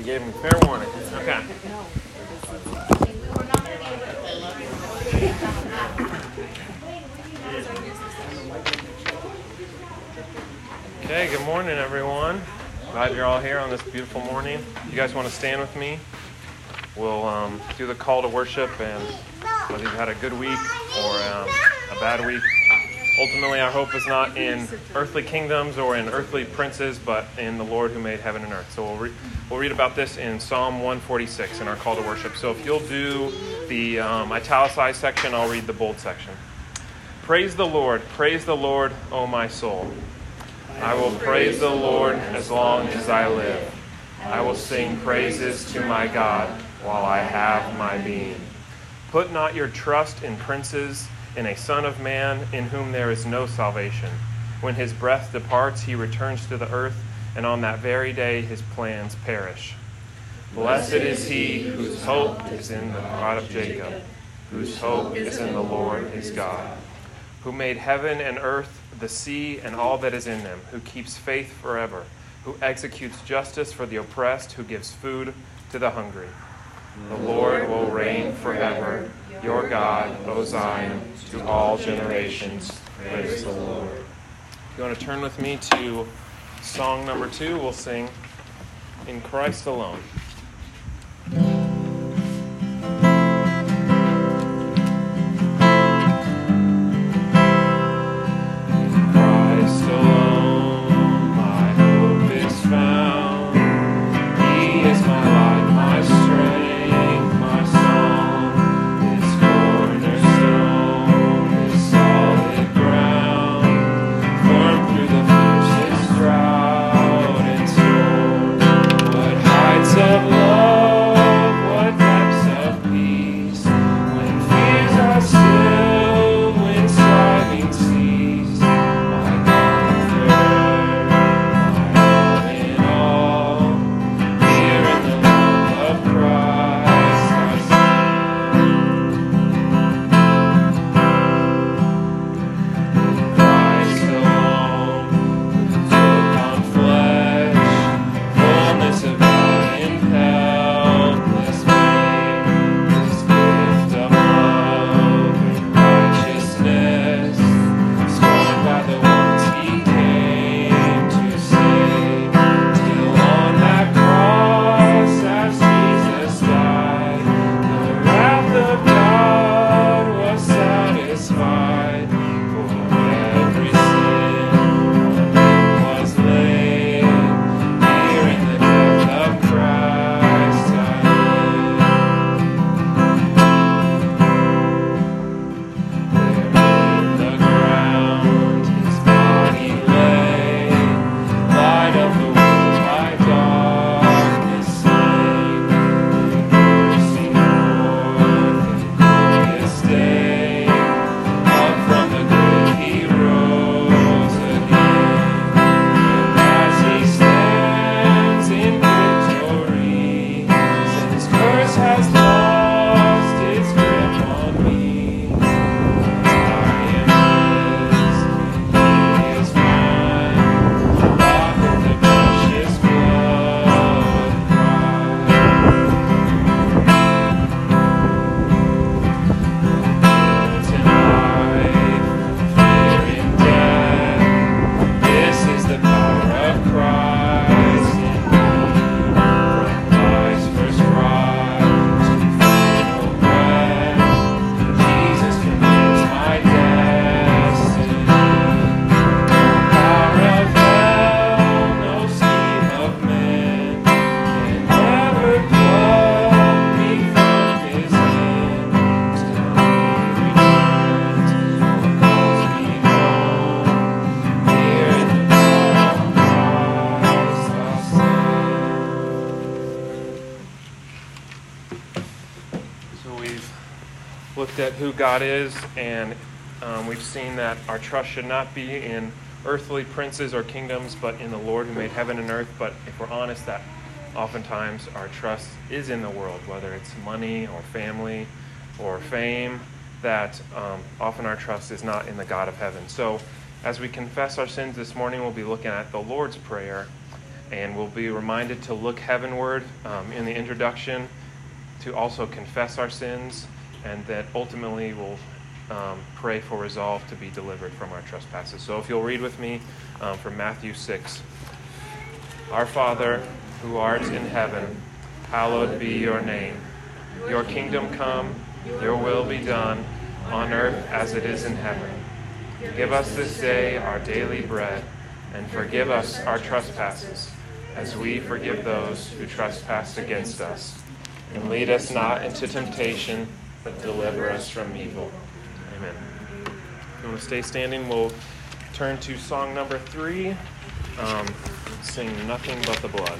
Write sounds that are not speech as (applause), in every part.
we gave him fair warning. Okay. Okay, good morning, everyone. Glad you're all here on this beautiful morning. You guys want to stand with me? We'll um, do the call to worship, and whether you've had a good week or um, a bad week, ultimately our hope is not in earthly kingdoms or in earthly princes, but in the Lord who made heaven and earth. So we'll, re- we'll read about this in Psalm 146 in our call to worship. So if you'll do the um, italicized section, I'll read the bold section. Praise the Lord, praise the Lord, O my soul. I will praise the Lord as long as I live. I will sing praises to my God while I have my being. Put not your trust in princes, in a son of man in whom there is no salvation. When his breath departs, he returns to the earth, and on that very day his plans perish. Blessed is he whose hope is in the God of Jacob, whose hope is in the Lord his God, who made heaven and earth the sea and all that is in them, who keeps faith forever, who executes justice for the oppressed, who gives food to the hungry. The Lord will reign forever. Your God, O Zion, to all generations. Praise the Lord. If you want to turn with me to song number two, we'll sing In Christ Alone. At who God is, and um, we've seen that our trust should not be in earthly princes or kingdoms, but in the Lord who made heaven and earth. But if we're honest, that oftentimes our trust is in the world, whether it's money or family or fame, that um, often our trust is not in the God of heaven. So as we confess our sins this morning, we'll be looking at the Lord's Prayer. And we'll be reminded to look heavenward um, in the introduction, to also confess our sins, and that ultimately we'll um, pray for resolve to be delivered from our trespasses. So if you'll read with me um, from Matthew 6. Our Father, who art in heaven, hallowed be your name. Your kingdom come, your will be done, on earth as it is in heaven. Give us this day our daily bread, and forgive us our trespasses, as we forgive those who trespass against us. And lead us not into temptation, but deliver us from evil. Amen. If you want to stay standing, we'll turn to song number three. Um, sing Nothing But the Blood.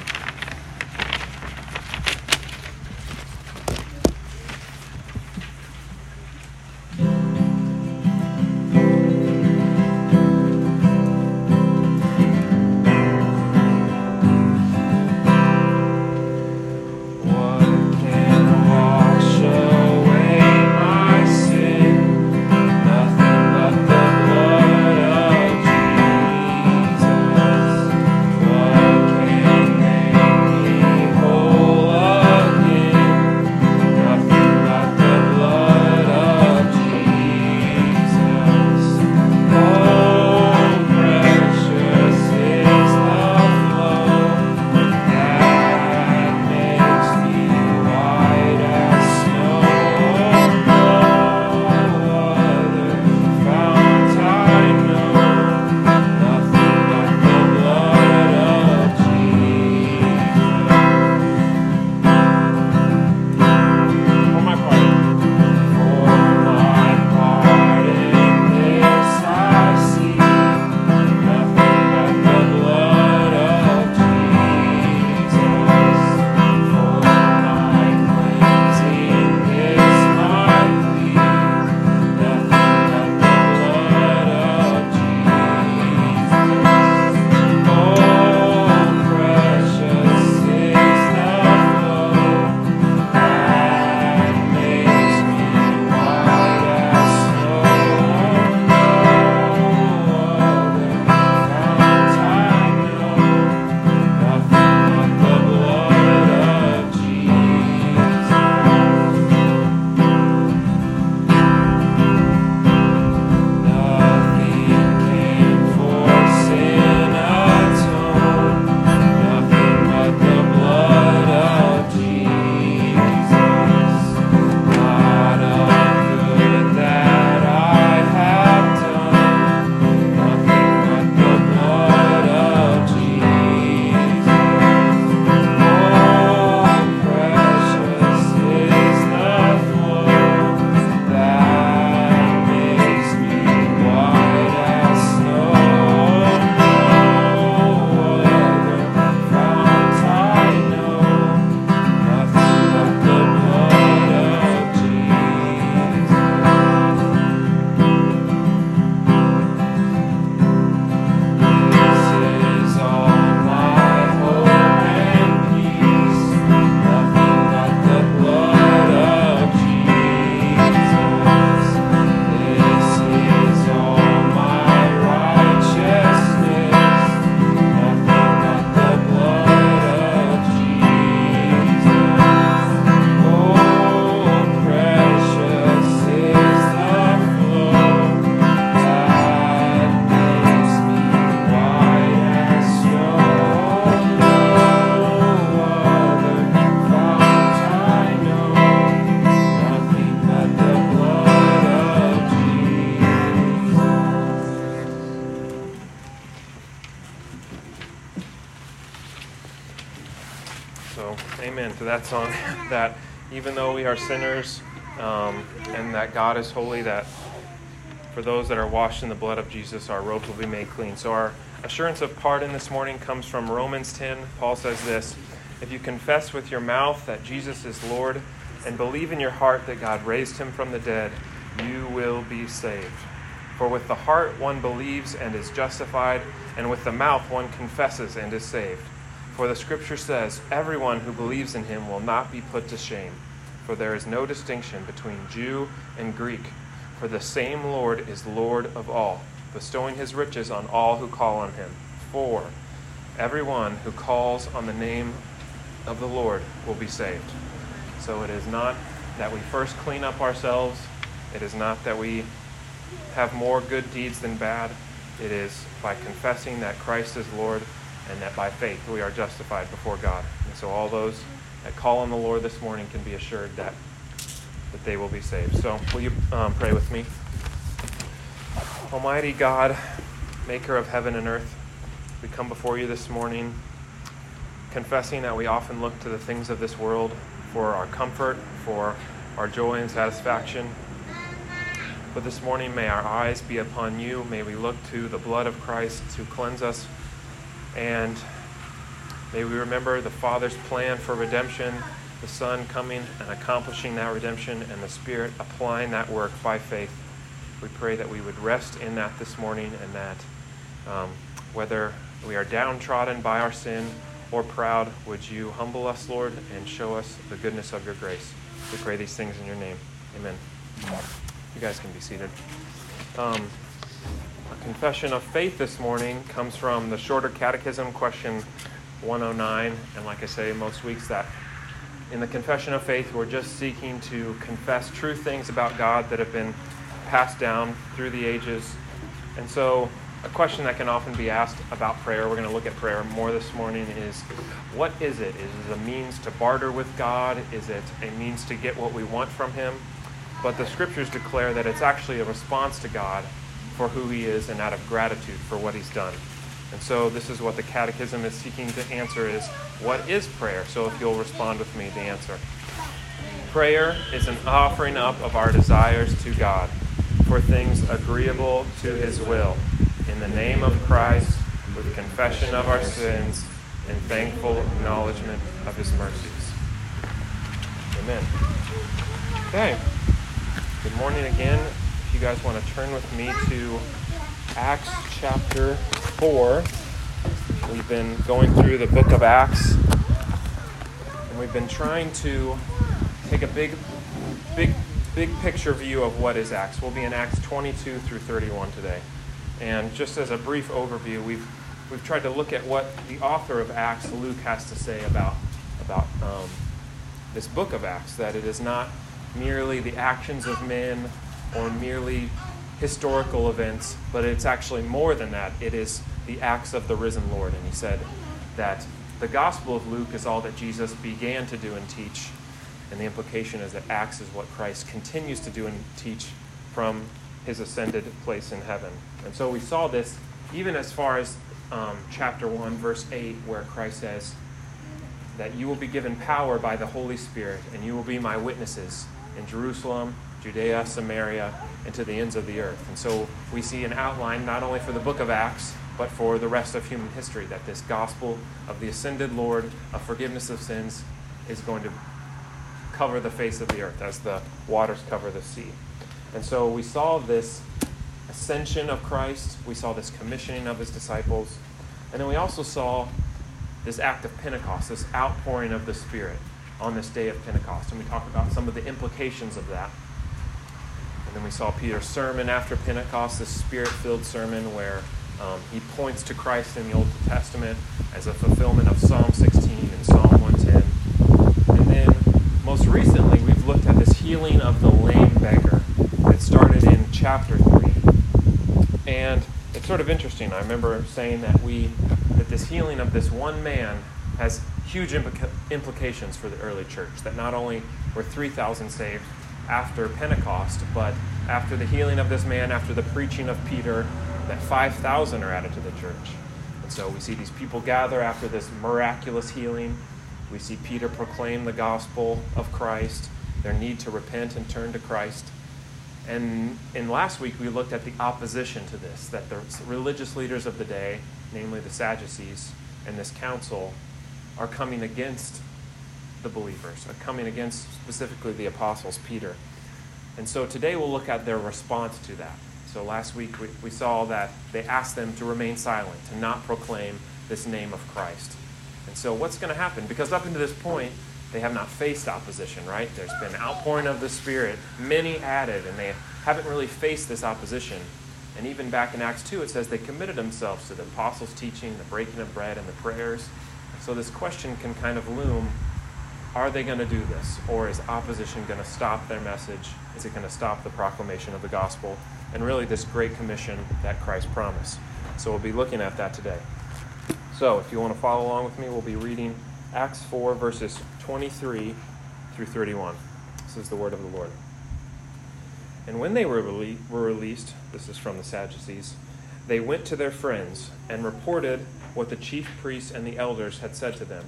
Song (laughs) that even though we are sinners um, and that God is holy, that for those that are washed in the blood of Jesus, our robes will be made clean. So, our assurance of pardon this morning comes from Romans 10. Paul says this If you confess with your mouth that Jesus is Lord and believe in your heart that God raised him from the dead, you will be saved. For with the heart one believes and is justified, and with the mouth one confesses and is saved. For the scripture says, Everyone who believes in him will not be put to shame. For there is no distinction between Jew and Greek. For the same Lord is Lord of all, bestowing his riches on all who call on him. For everyone who calls on the name of the Lord will be saved. So it is not that we first clean up ourselves, it is not that we have more good deeds than bad. It is by confessing that Christ is Lord and that by faith we are justified before God. And so all those that call on the Lord this morning can be assured that that they will be saved. So will you um, pray with me? Almighty God, maker of heaven and earth, we come before you this morning confessing that we often look to the things of this world for our comfort, for our joy and satisfaction. But this morning, may our eyes be upon you. May we look to the blood of Christ to cleanse us. And may we remember the Father's plan for redemption, the Son coming and accomplishing that redemption, and the Spirit applying that work by faith. We pray that we would rest in that this morning and that um, whether we are downtrodden by our sin or proud, would you humble us, Lord, and show us the goodness of your grace? We pray these things in your name. Amen. You guys can be seated. Um, confession of faith this morning comes from the Shorter Catechism, question 109. And like I say, most weeks that in the confession of faith, we're just seeking to confess true things about God that have been passed down through the ages. And so a question that can often be asked about prayer, we're going to look at prayer more this morning, is what is it? Is it a means to barter with God? Is it a means to get what we want from Him? But the scriptures declare that it's actually a response to God for who He is and out of gratitude for what He's done. And so this is what the Catechism is seeking to answer is what is prayer? So if you'll respond with me, the answer. Prayer is an offering up of our desires to God for things agreeable to His will in the name of Christ with confession of our sins and thankful acknowledgement of his mercies. Amen. Okay. Good morning again. If you guys want to turn with me to Acts chapter 4. We've been going through the book of Acts and we've been trying to take a big big big picture view of what is Acts. We'll be in Acts 22 through 31 today. And just as a brief overview, we've we've tried to look at what the author of Acts, Luke, has to say about about um, this book of Acts. That it is not merely the actions of men or merely historical events, but it's actually more than that. It is the acts of the risen Lord. And he said that the Gospel of Luke is all that Jesus began to do and teach. And the implication is that Acts is what Christ continues to do and teach from his ascended place in heaven. And so we saw this even as far as um, chapter 1, verse 8, where Christ says that you will be given power by the Holy Spirit, and you will be my witnesses in Jerusalem, Judea, Samaria, and to the ends of the earth. And so we see an outline not only for the book of Acts, but for the rest of human history that this gospel of the ascended Lord of forgiveness of sins is going to cover the face of the earth as the waters cover the sea. And so we saw this ascension of Christ, we saw this commissioning of his disciples, and then we also saw this act of Pentecost, this outpouring of the Spirit on this day of Pentecost. And we talked about some of the implications of that. And then we saw Peter's sermon after Pentecost, this spirit filled sermon where um, he points to Christ in the Old Testament as a fulfillment of Psalm 16 and Psalm 110. And then most recently, we've looked at this healing of the lame beggar that started in chapter 3. And it's sort of interesting. I remember saying that we that this healing of this one man has huge implica- implications for the early church. That not only were 3,000 saved, after Pentecost, but after the healing of this man, after the preaching of Peter, that 5,000 are added to the church. And so we see these people gather after this miraculous healing. We see Peter proclaim the gospel of Christ, their need to repent and turn to Christ. And in last week, we looked at the opposition to this, that the religious leaders of the day, namely the Sadducees and this council, are coming against the believers, coming against specifically the apostles, Peter. And so today we'll look at their response to that. So last week we, we saw that they asked them to remain silent, to not proclaim this name of Christ. And so what's going to happen? Because up until this point, they have not faced opposition, right? There's been outpouring of the Spirit, many added, and they haven't really faced this opposition. And even back in Acts 2, it says they committed themselves to the apostles' teaching, the breaking of bread, and the prayers. So this question can kind of loom are they going to do this? Or is opposition going to stop their message? Is it going to stop the proclamation of the gospel? And really, this great commission that Christ promised. So we'll be looking at that today. So if you want to follow along with me, we'll be reading Acts 4, verses 23 through 31. This is the word of the Lord. And when they were, rele- were released, this is from the Sadducees, they went to their friends and reported what the chief priests and the elders had said to them.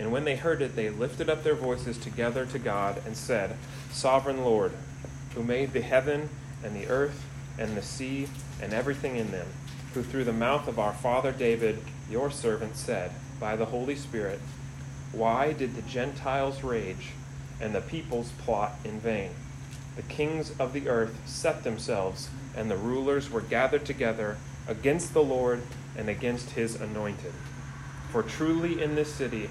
And when they heard it, they lifted up their voices together to God and said, Sovereign Lord, who made the heaven and the earth and the sea and everything in them, who through the mouth of our father David, your servant, said, by the Holy Spirit, Why did the Gentiles rage and the peoples plot in vain? The kings of the earth set themselves, and the rulers were gathered together against the Lord and against his anointed. For truly in this city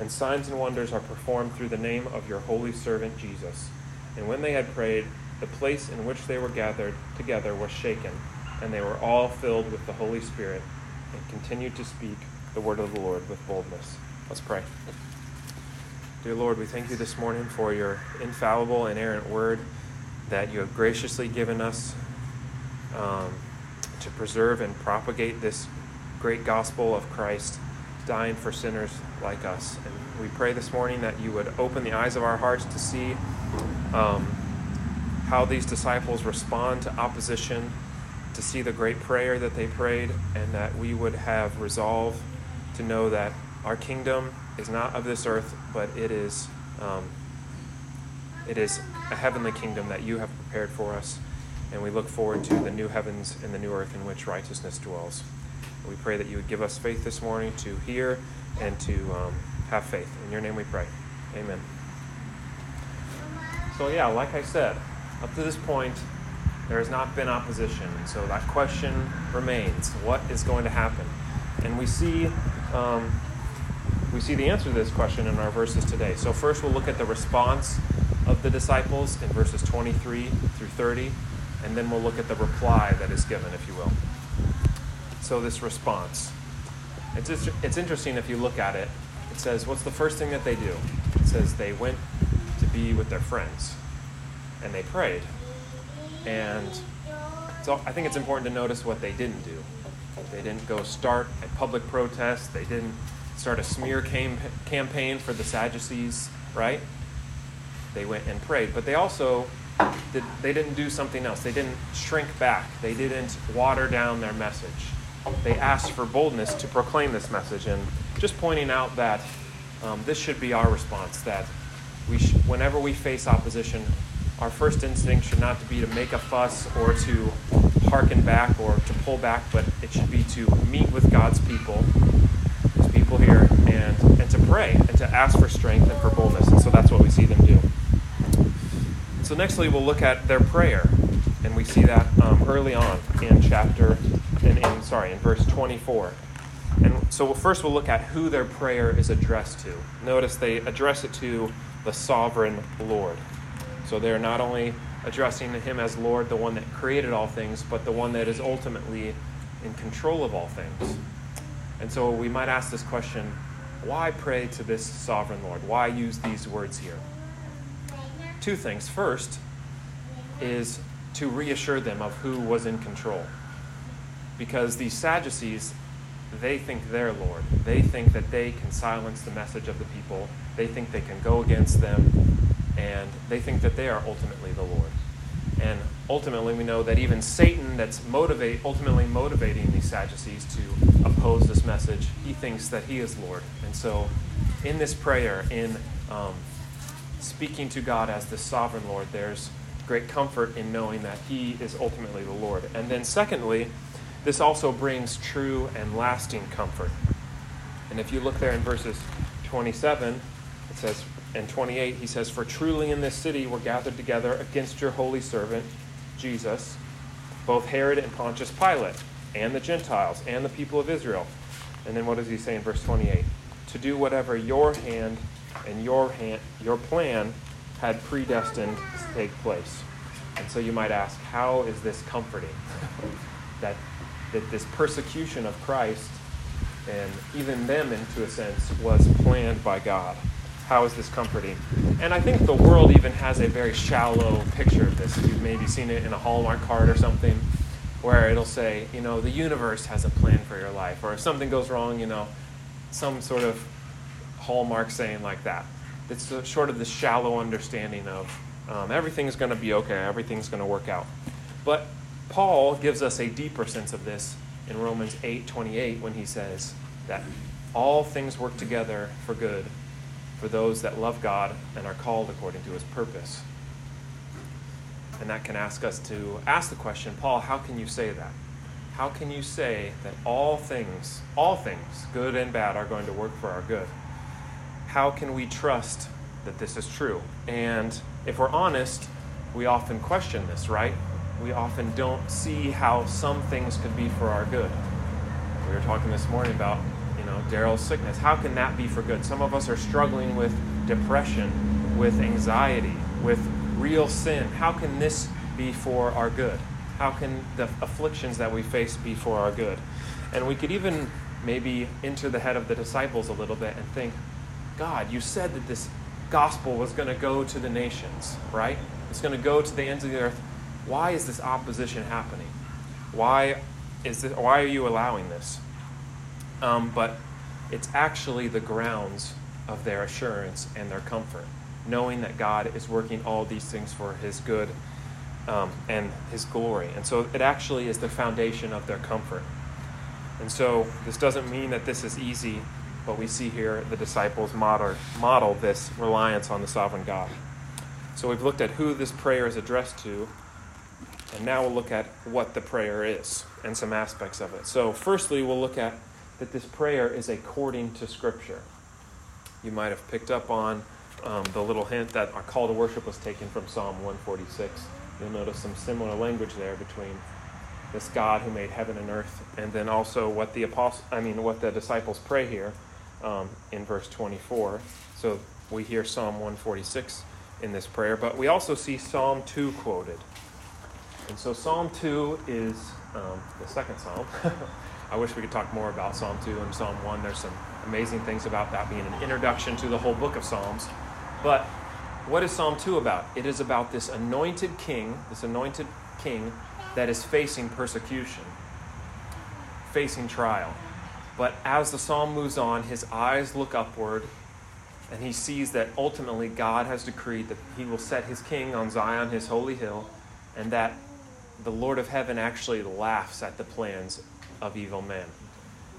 and signs and wonders are performed through the name of your holy servant Jesus. And when they had prayed, the place in which they were gathered together was shaken, and they were all filled with the Holy Spirit, and continued to speak the word of the Lord with boldness. Let's pray. Dear Lord, we thank you this morning for your infallible, inerrant word that you have graciously given us um, to preserve and propagate this great gospel of Christ dying for sinners like us. And we pray this morning that you would open the eyes of our hearts to see um, how these disciples respond to opposition, to see the great prayer that they prayed, and that we would have resolve to know that our kingdom is not of this earth, but it is. Um, it is a heavenly kingdom that you have prepared for us, and we look forward to the new heavens and the new earth in which righteousness dwells. We pray that you would give us faith this morning to hear and to um, have faith. In your name we pray. Amen. So, yeah, like I said, up to this point, there has not been opposition. So that question remains what is going to happen? And we see. Um, we see the answer to this question in our verses today. So, first, we'll look at the response of the disciples in verses 23 through 30, and then we'll look at the reply that is given, if you will. So, this response. It's, just, it's interesting if you look at it. It says, What's the first thing that they do? It says they went to be with their friends and they prayed. And so I think it's important to notice what they didn't do. They didn't go start a public protest, they didn't start a smear cam- campaign for the Sadducees, right? They went and prayed. But they also did, they didn't do something else. They didn't shrink back. They didn't water down their message they asked for boldness to proclaim this message. And just pointing out that um, this should be our response that we sh- whenever we face opposition, our first instinct should not be to make a fuss or to hearken back or to pull back, but it should be to meet with God's people, His people here, and, and to pray and to ask for strength and for boldness. And so that's what we see them do. So, nextly, we'll look at their prayer. And we see that um, early on in chapter in, in sorry in verse 24. And so first we'll look at who their prayer is addressed to. Notice they address it to the sovereign Lord. So they're not only addressing him as Lord, the one that created all things, but the one that is ultimately in control of all things. And so we might ask this question why pray to this sovereign Lord? Why use these words here? Two things. First is to reassure them of who was in control because these Sadducees, they think they're Lord. They think that they can silence the message of the people. They think they can go against them, and they think that they are ultimately the Lord. And ultimately, we know that even Satan, that's motivate, ultimately motivating these Sadducees to oppose this message, he thinks that he is Lord. And so, in this prayer, in um, speaking to God as the sovereign Lord, there's great comfort in knowing that he is ultimately the Lord. And then, secondly, this also brings true and lasting comfort. And if you look there in verses 27, it says, and 28, he says, For truly in this city were gathered together against your holy servant, Jesus, both Herod and Pontius Pilate, and the Gentiles, and the people of Israel. And then what does he say in verse 28? To do whatever your hand and your hand, your plan had predestined to take place. And so you might ask, how is this comforting? (laughs) that, that this persecution of Christ, and even them into a sense, was planned by God. How is this comforting? And I think the world even has a very shallow picture of this. You've maybe seen it in a Hallmark card or something, where it'll say, you know, the universe has a plan for your life. Or if something goes wrong, you know, some sort of Hallmark saying like that. It's sort of this shallow understanding of um, everything's going to be okay, everything's going to work out. But Paul gives us a deeper sense of this in Romans 8:28 when he says that all things work together for good for those that love God and are called according to his purpose. And that can ask us to ask the question, Paul, how can you say that? How can you say that all things, all things, good and bad, are going to work for our good? How can we trust that this is true? And if we're honest, we often question this, right? We often don't see how some things could be for our good. We were talking this morning about you know, Daryl's sickness. How can that be for good? Some of us are struggling with depression, with anxiety, with real sin. How can this be for our good? How can the afflictions that we face be for our good? And we could even maybe enter the head of the disciples a little bit and think, God, you said that this gospel was going to go to the nations, right? It's going to go to the ends of the earth. Why is this opposition happening? Why is this, why are you allowing this? Um, but it's actually the grounds of their assurance and their comfort, knowing that God is working all these things for His good um, and His glory. And so it actually is the foundation of their comfort. And so this doesn't mean that this is easy, but we see here the disciples model, model this reliance on the sovereign God. So we've looked at who this prayer is addressed to, and now we'll look at what the prayer is and some aspects of it. So, firstly, we'll look at that this prayer is according to Scripture. You might have picked up on um, the little hint that our call to worship was taken from Psalm 146. You'll notice some similar language there between this God who made heaven and earth, and then also what the apostle, I mean, what the disciples pray here um, in verse 24. So we hear Psalm 146 in this prayer, but we also see Psalm 2 quoted. And so Psalm 2 is um, the second psalm. (laughs) I wish we could talk more about Psalm 2 and Psalm 1. There's some amazing things about that being an introduction to the whole book of Psalms. But what is Psalm 2 about? It is about this anointed king, this anointed king that is facing persecution, facing trial. But as the psalm moves on, his eyes look upward and he sees that ultimately God has decreed that he will set his king on Zion, his holy hill, and that the Lord of heaven actually laughs at the plans of evil men,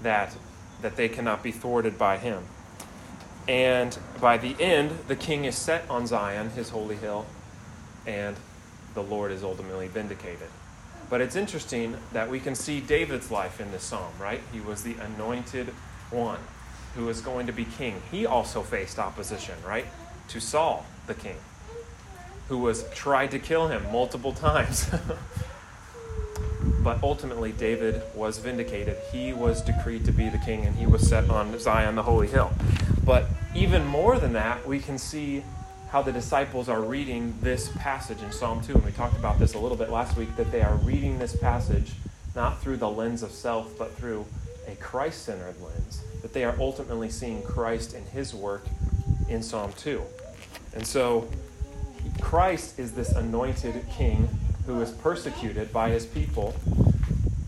that, that they cannot be thwarted by him. And by the end, the king is set on Zion, his holy hill, and the Lord is ultimately vindicated. But it's interesting that we can see David's life in this psalm, right? He was the anointed one who was going to be king. He also faced opposition, right? To Saul, the king, who was tried to kill him multiple (laughs) times. But ultimately, David was vindicated. He was decreed to be the king, and he was set on Zion, the holy hill. But even more than that, we can see how the disciples are reading this passage in Psalm 2. And we talked about this a little bit last week that they are reading this passage not through the lens of self, but through a Christ centered lens. That they are ultimately seeing Christ in his work in Psalm 2. And so, Christ is this anointed king who is persecuted by his people,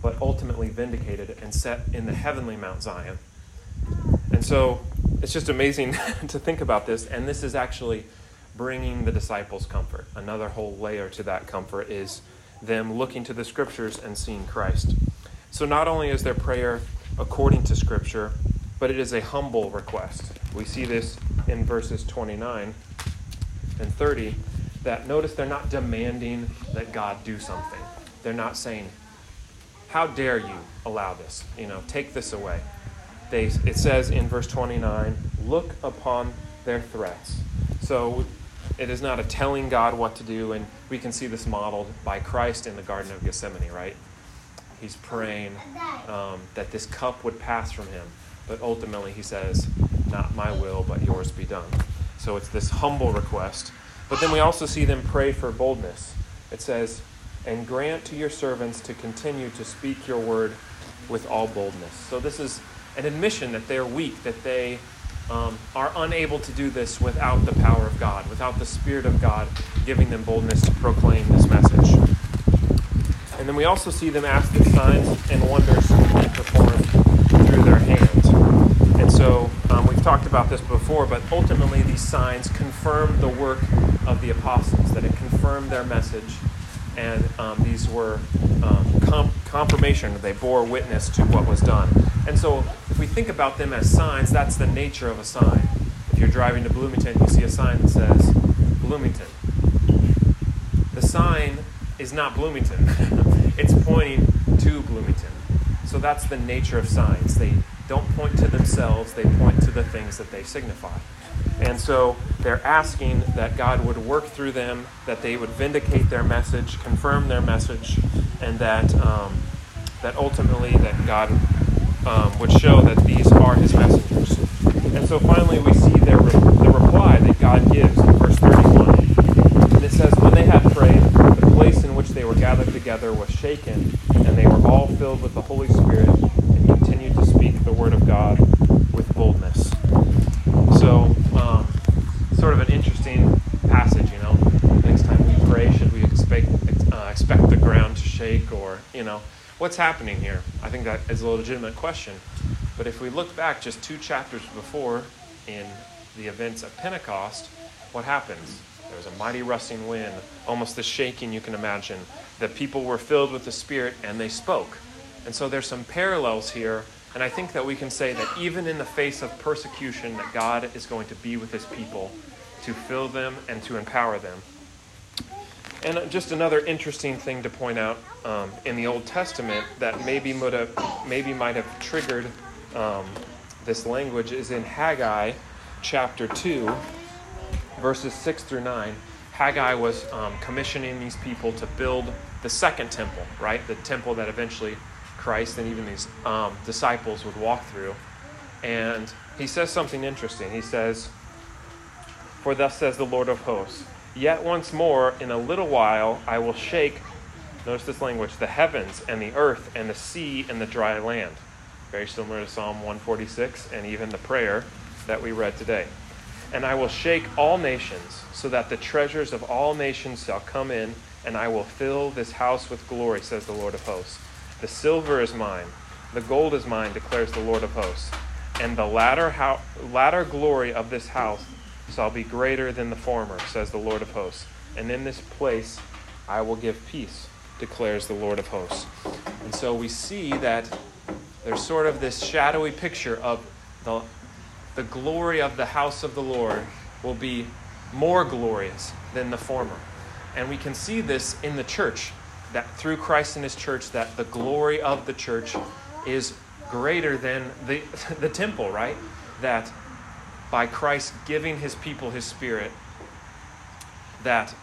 but ultimately vindicated and set in the heavenly Mount Zion. And so it's just amazing (laughs) to think about this. And this is actually bringing the disciples comfort. Another whole layer to that comfort is them looking to the scriptures and seeing Christ. So not only is their prayer according to scripture, but it is a humble request. We see this in verses 29 and 30 that notice they're not demanding that God do something. They're not saying, How dare you allow this? You know, take this away. They, it says in verse 29 look upon their threats. So it is not a telling God what to do, and we can see this modeled by Christ in the Garden of Gethsemane, right? He's praying um, that this cup would pass from him, but ultimately he says, Not my will, but yours be done. So it's this humble request. But then we also see them pray for boldness. It says, And grant to your servants to continue to speak your word with all boldness. So this is an admission that they're weak, that they um, are unable to do this without the power of God, without the Spirit of God giving them boldness to proclaim this message. And then we also see them ask that signs and wonders be performed through their hands. And so um, we've talked about this before, but ultimately these signs confirmed the work of the apostles, that it confirmed their message. And um, these were um, com- confirmation, they bore witness to what was done. And so if we think about them as signs, that's the nature of a sign. If you're driving to Bloomington, you see a sign that says Bloomington. The sign is not Bloomington, (laughs) it's pointing to Bloomington. So that's the nature of signs. They don't point to themselves, they point to the things that they signify. And so they're asking that God would work through them, that they would vindicate their message, confirm their message, and that um, that ultimately that God um, would show that these are His messengers. And so finally, we see their the reply that God gives in verse 31. And it says, "When they had prayed, the place in which they were gathered together was shaken, and they were all filled with the Holy Spirit, speak the word of God with boldness." So, um, sort of an interesting passage, you know. Next time we pray, should we expect uh, expect the ground to shake, or you know, what's happening here? I think that is a legitimate question. But if we look back just two chapters before in the events of Pentecost, what happens? There was a mighty rustling wind, almost the shaking you can imagine. The people were filled with the Spirit and they spoke. And so there's some parallels here. And I think that we can say that even in the face of persecution, that God is going to be with his people to fill them and to empower them. And just another interesting thing to point out um, in the Old Testament that maybe maybe might have triggered um, this language is in Haggai chapter two, verses six through nine. Haggai was um, commissioning these people to build the second temple, right? The temple that eventually Christ and even these um, disciples would walk through. And he says something interesting. He says, For thus says the Lord of hosts, Yet once more, in a little while, I will shake, notice this language, the heavens and the earth and the sea and the dry land. Very similar to Psalm 146 and even the prayer that we read today. And I will shake all nations, so that the treasures of all nations shall come in, and I will fill this house with glory, says the Lord of hosts. The silver is mine, the gold is mine, declares the Lord of hosts. And the latter, ho- latter glory of this house shall be greater than the former, says the Lord of hosts. And in this place I will give peace, declares the Lord of hosts. And so we see that there's sort of this shadowy picture of the, the glory of the house of the Lord will be more glorious than the former. And we can see this in the church, that through Christ and his church, that the glory of the church is greater than the, (laughs) the temple, right? That by Christ giving his people his spirit, that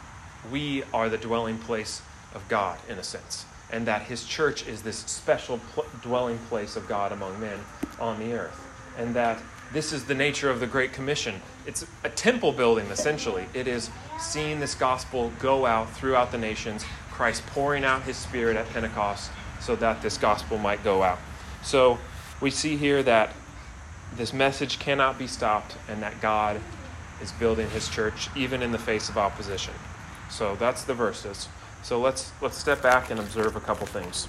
we are the dwelling place of God, in a sense, and that his church is this special pl- dwelling place of God among men on the earth, and that this is the nature of the Great Commission. It's a temple building, essentially. It is seeing this gospel go out throughout the nations, Christ pouring out his spirit at Pentecost so that this gospel might go out. So we see here that this message cannot be stopped and that God is building his church even in the face of opposition. So that's the verses. So let's let's step back and observe a couple things.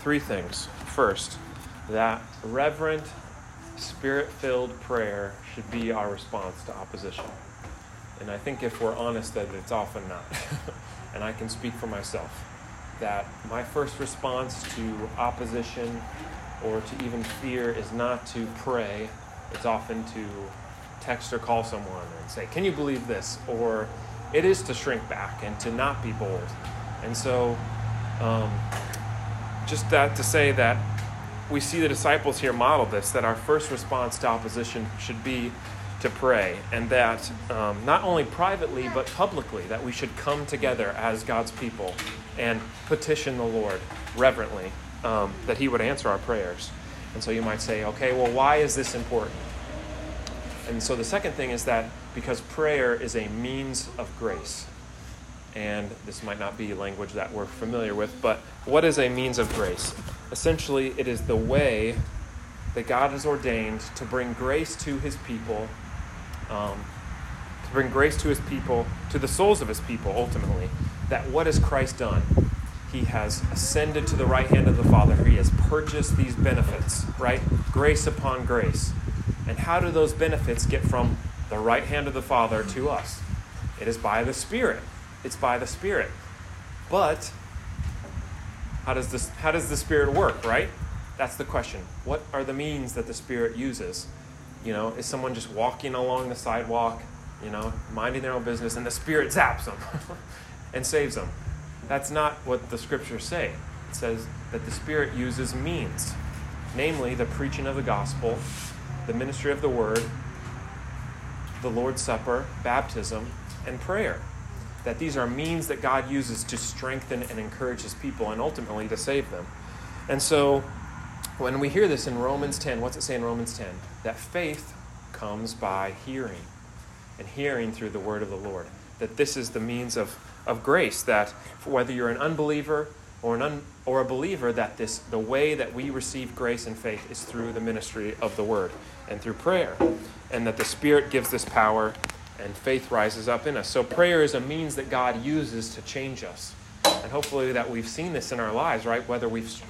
Three things. First, that reverent spirit-filled prayer should be our response to opposition. And I think if we're honest that it's often not. (laughs) and I can speak for myself that my first response to opposition or to even fear is not to pray, it's often to text or call someone and say, Can you believe this? Or it is to shrink back and to not be bold. And so, um, just that to say that we see the disciples here model this that our first response to opposition should be to pray, and that um, not only privately but publicly, that we should come together as God's people and petition the Lord reverently um, that He would answer our prayers. And so you might say, okay, well, why is this important? And so the second thing is that because prayer is a means of grace. And this might not be language that we're familiar with, but what is a means of grace? Essentially, it is the way that God has ordained to bring grace to his people, um, to bring grace to his people, to the souls of his people, ultimately. That what has Christ done? He has ascended to the right hand of the Father. He has purchased these benefits, right? Grace upon grace. And how do those benefits get from the right hand of the Father to us? It is by the Spirit. It's by the Spirit. But how does this how does the Spirit work, right? That's the question. What are the means that the Spirit uses? You know, is someone just walking along the sidewalk, you know, minding their own business, and the Spirit zaps them (laughs) and saves them? That's not what the scriptures say. It says that the Spirit uses means, namely the preaching of the gospel, the ministry of the word, the Lord's Supper, baptism, and prayer. That these are means that God uses to strengthen and encourage his people and ultimately to save them. And so when we hear this in Romans 10, what's it say in Romans 10? That faith comes by hearing, and hearing through the word of the Lord. That this is the means of of grace that whether you're an unbeliever or an un, or a believer that this the way that we receive grace and faith is through the ministry of the word and through prayer and that the spirit gives this power and faith rises up in us so prayer is a means that god uses to change us and hopefully that we've seen this in our lives right whether we've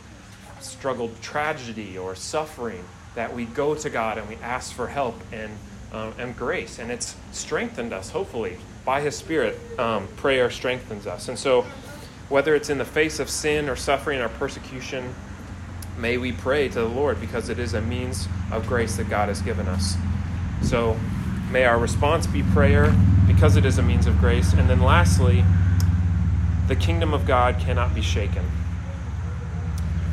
struggled tragedy or suffering that we go to god and we ask for help and um, and grace and it's strengthened us hopefully by His Spirit, um, prayer strengthens us. And so, whether it's in the face of sin or suffering or persecution, may we pray to the Lord because it is a means of grace that God has given us. So, may our response be prayer because it is a means of grace. And then, lastly, the kingdom of God cannot be shaken.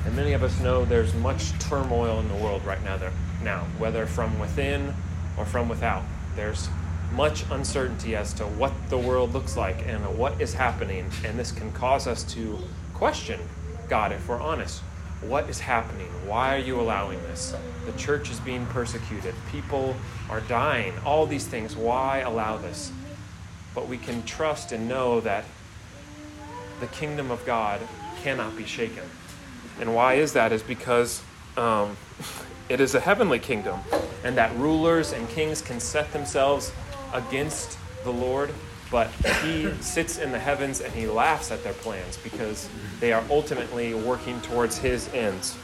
And many of us know there's much turmoil in the world right now, there, now whether from within or from without. There's much uncertainty as to what the world looks like and what is happening. And this can cause us to question God if we're honest. What is happening? Why are you allowing this? The church is being persecuted. People are dying. All these things. Why allow this? But we can trust and know that the kingdom of God cannot be shaken. And why is that? Is because um, (laughs) it is a heavenly kingdom, and that rulers and kings can set themselves against the Lord, but he (laughs) sits in the heavens and he laughs at their plans because they are ultimately working towards his ends.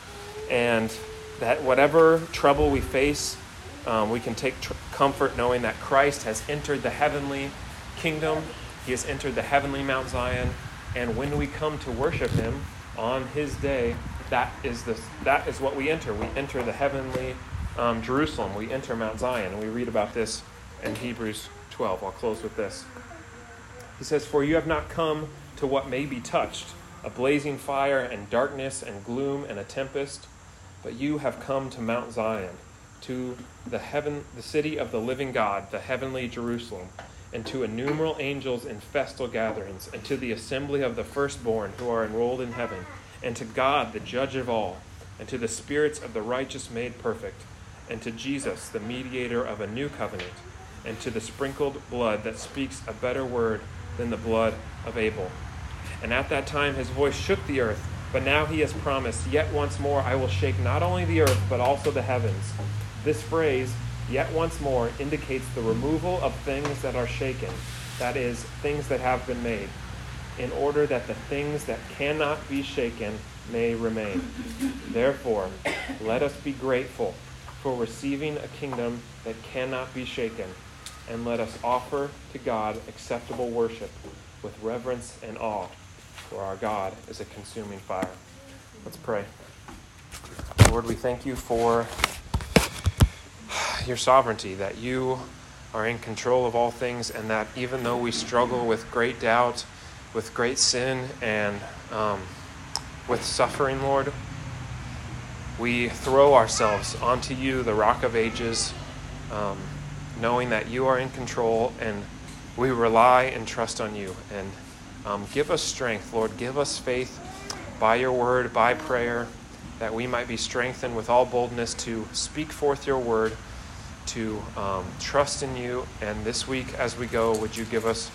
And that whatever trouble we face, um, we can take tr- comfort knowing that Christ has entered the heavenly kingdom, he has entered the heavenly Mount Zion, and when we come to worship him on his day, that is, the, that is what we enter. We enter the heavenly um, Jerusalem, we enter Mount Zion, and we read about this in Hebrews 12. I'll close with this. He says, For you have not come to what may be touched, a blazing fire and darkness and gloom and a tempest, but you have come to Mount Zion, to the heaven, the city of the living God, the heavenly Jerusalem, and to innumerable angels in festal gatherings, and to the assembly of the firstborn who are enrolled in heaven, and to God, the judge of all, and to the spirits of the righteous made perfect, and to Jesus, the mediator of a new covenant and to the sprinkled blood that speaks a better word than the blood of Abel. And at that time his voice shook the earth, but now he has promised, Yet once more I will shake not only the earth, but also the heavens. This phrase, yet once more, indicates the removal of things that are shaken, that is, things that have been made, in order that the things that cannot be shaken may remain. Therefore, let us be grateful for receiving a kingdom that cannot be shaken and let us offer to God acceptable worship with reverence and awe, for our God is a consuming fire. Let's pray. Lord, we thank you for (sighs) your sovereignty, that you are in control of all things, and that even though we struggle with great doubt, with great sin, and um, with suffering, Lord, we throw ourselves onto you, the rock of ages, um, knowing that you are in control and we rely and trust on you. And um, give us strength, Lord. Give us faith by your word, by prayer, that we might be strengthened with all boldness to speak forth your word, to um, trust in you. And this week, as we go, would you give us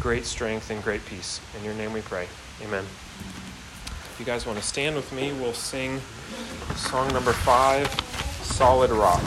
great strength and great peace? In your name we pray. Amen. If you guys want to stand with me, we'll sing song number five Solid Rock.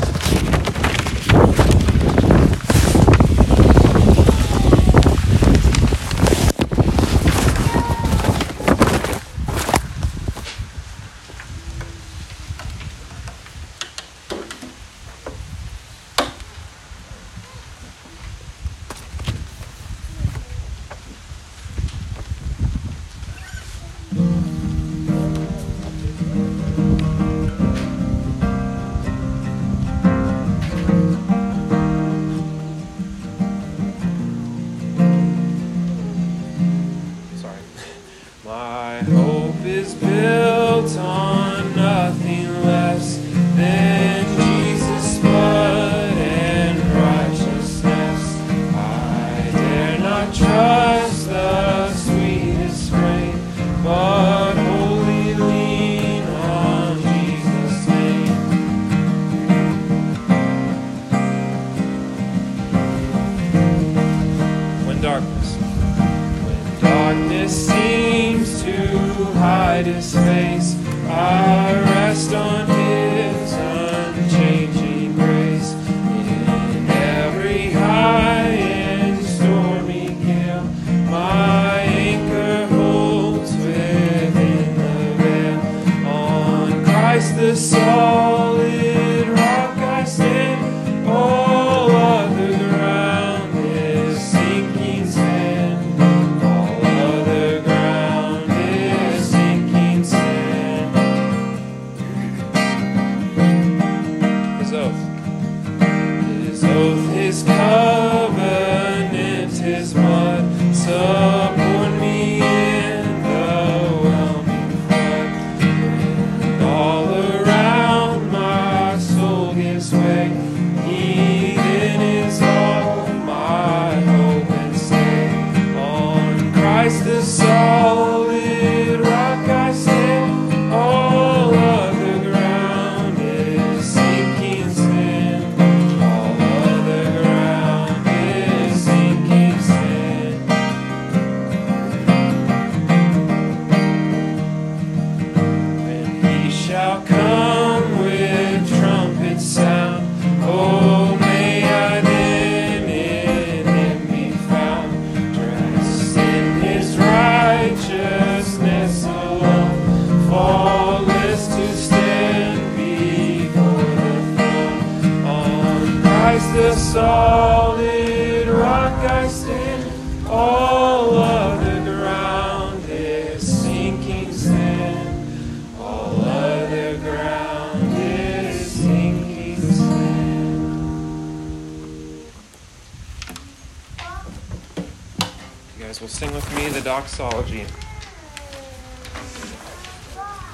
Doxology.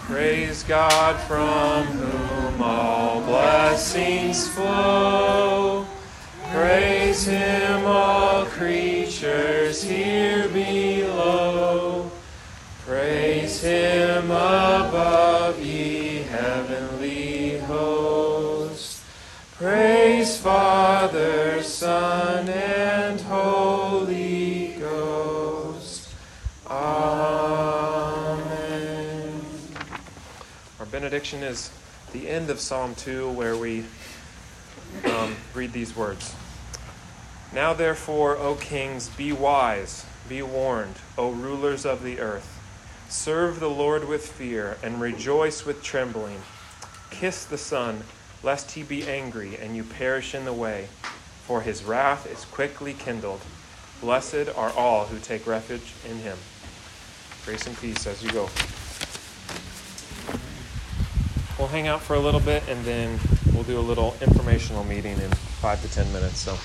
Praise God from whom all blessings flow. Praise Him, all creatures here below. Praise Him above, ye heavenly hosts. Praise Father, Son, and benediction is the end of Psalm 2, where we um, read these words Now, therefore, O kings, be wise, be warned, O rulers of the earth. Serve the Lord with fear and rejoice with trembling. Kiss the Son, lest he be angry and you perish in the way, for his wrath is quickly kindled. Blessed are all who take refuge in him. Grace and peace as you go. We'll hang out for a little bit and then we'll do a little informational meeting in five to ten minutes. So.